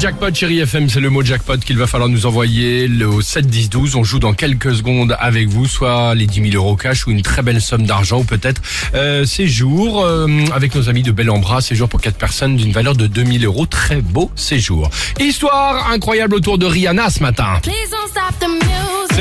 Jackpot chéri FM, c'est le mot jackpot qu'il va falloir nous envoyer le au 7 10 12. On joue dans quelques secondes avec vous, soit les 10 000 euros cash ou une très belle somme d'argent ou peut-être euh, séjour euh, avec nos amis de Bellambra, séjour pour quatre personnes d'une valeur de 2000 euros. Très beau séjour. Histoire incroyable autour de Rihanna ce matin.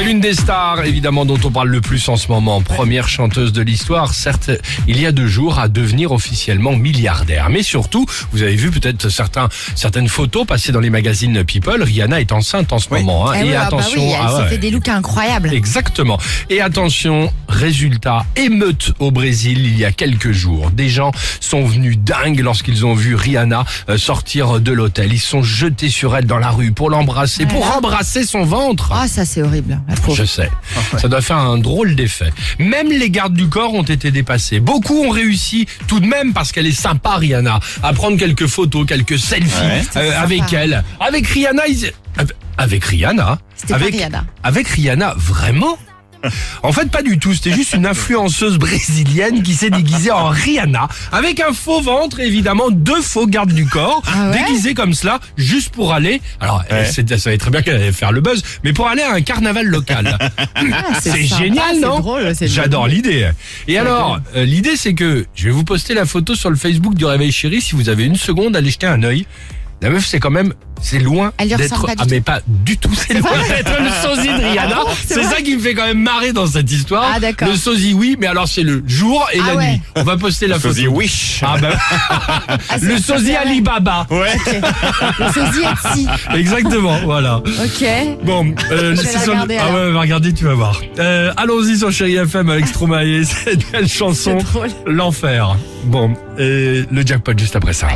L'une des stars, évidemment, dont on parle le plus en ce moment. Première chanteuse de l'histoire, certes, il y a deux jours, à devenir officiellement milliardaire. Mais surtout, vous avez vu peut-être certains, certaines photos passées dans les magazines People. Rihanna est enceinte en ce moment. hein. Eh Et ouais, ah bah attention, oui, elle ah s'est ouais. fait des looks incroyables. Exactement. Et attention, résultat, émeute au Brésil il y a quelques jours. Des gens sont venus dingues lorsqu'ils ont vu Rihanna euh, sortir de l'hôtel. Ils se sont jetés sur elle dans la rue pour l'embrasser, pour Voilà. embrasser son ventre. Ah, ça c'est horrible. Pauvre. Je sais. Ça doit faire un drôle d'effet. Même les gardes du corps ont été dépassés. Beaucoup ont réussi tout de même parce qu'elle est sympa Rihanna à prendre quelques photos, quelques selfies euh, sympa. avec elle. Avec Rihanna, ils... avec- Rihanna. C'était pas avec Rihanna. Avec Rihanna, vraiment? En fait, pas du tout. C'était juste une influenceuse brésilienne qui s'est déguisée en Rihanna, avec un faux ventre, évidemment, deux faux gardes du corps, Ah ouais déguisés comme cela, juste pour aller. Alors, elle ça savait très bien qu'elle allait faire le buzz, mais pour aller à un carnaval local. Ah, C'est génial, non J'adore l'idée. Et alors, euh, l'idée, c'est que je vais vous poster la photo sur le Facebook du Réveil Chéri. Si vous avez une seconde, allez jeter un œil. La meuf, c'est quand même, c'est loin d'être, ressemble pas du ah tout. mais pas du tout, c'est loin d'être le sosie de Rihanna. Ah bon, c'est ça qui me fait quand même marrer dans cette histoire. Ah, d'accord. Le sosie, oui, mais alors c'est le jour et Ah la ouais. nuit. On va poster la photo. Sosie Wish. Ah ben, Ah, c'est- le sosie. Alibaba. Ouais. Le sosie Etsy. Exactement, voilà. Ok. Bon, euh, Je vais la le- ah ouais, va regarder, tu vas voir. Euh, Allons-y sur Chéri FM avec Stromae, cette belle chanson, C'est drôle. l'enfer. Bon, et le jackpot juste après ça.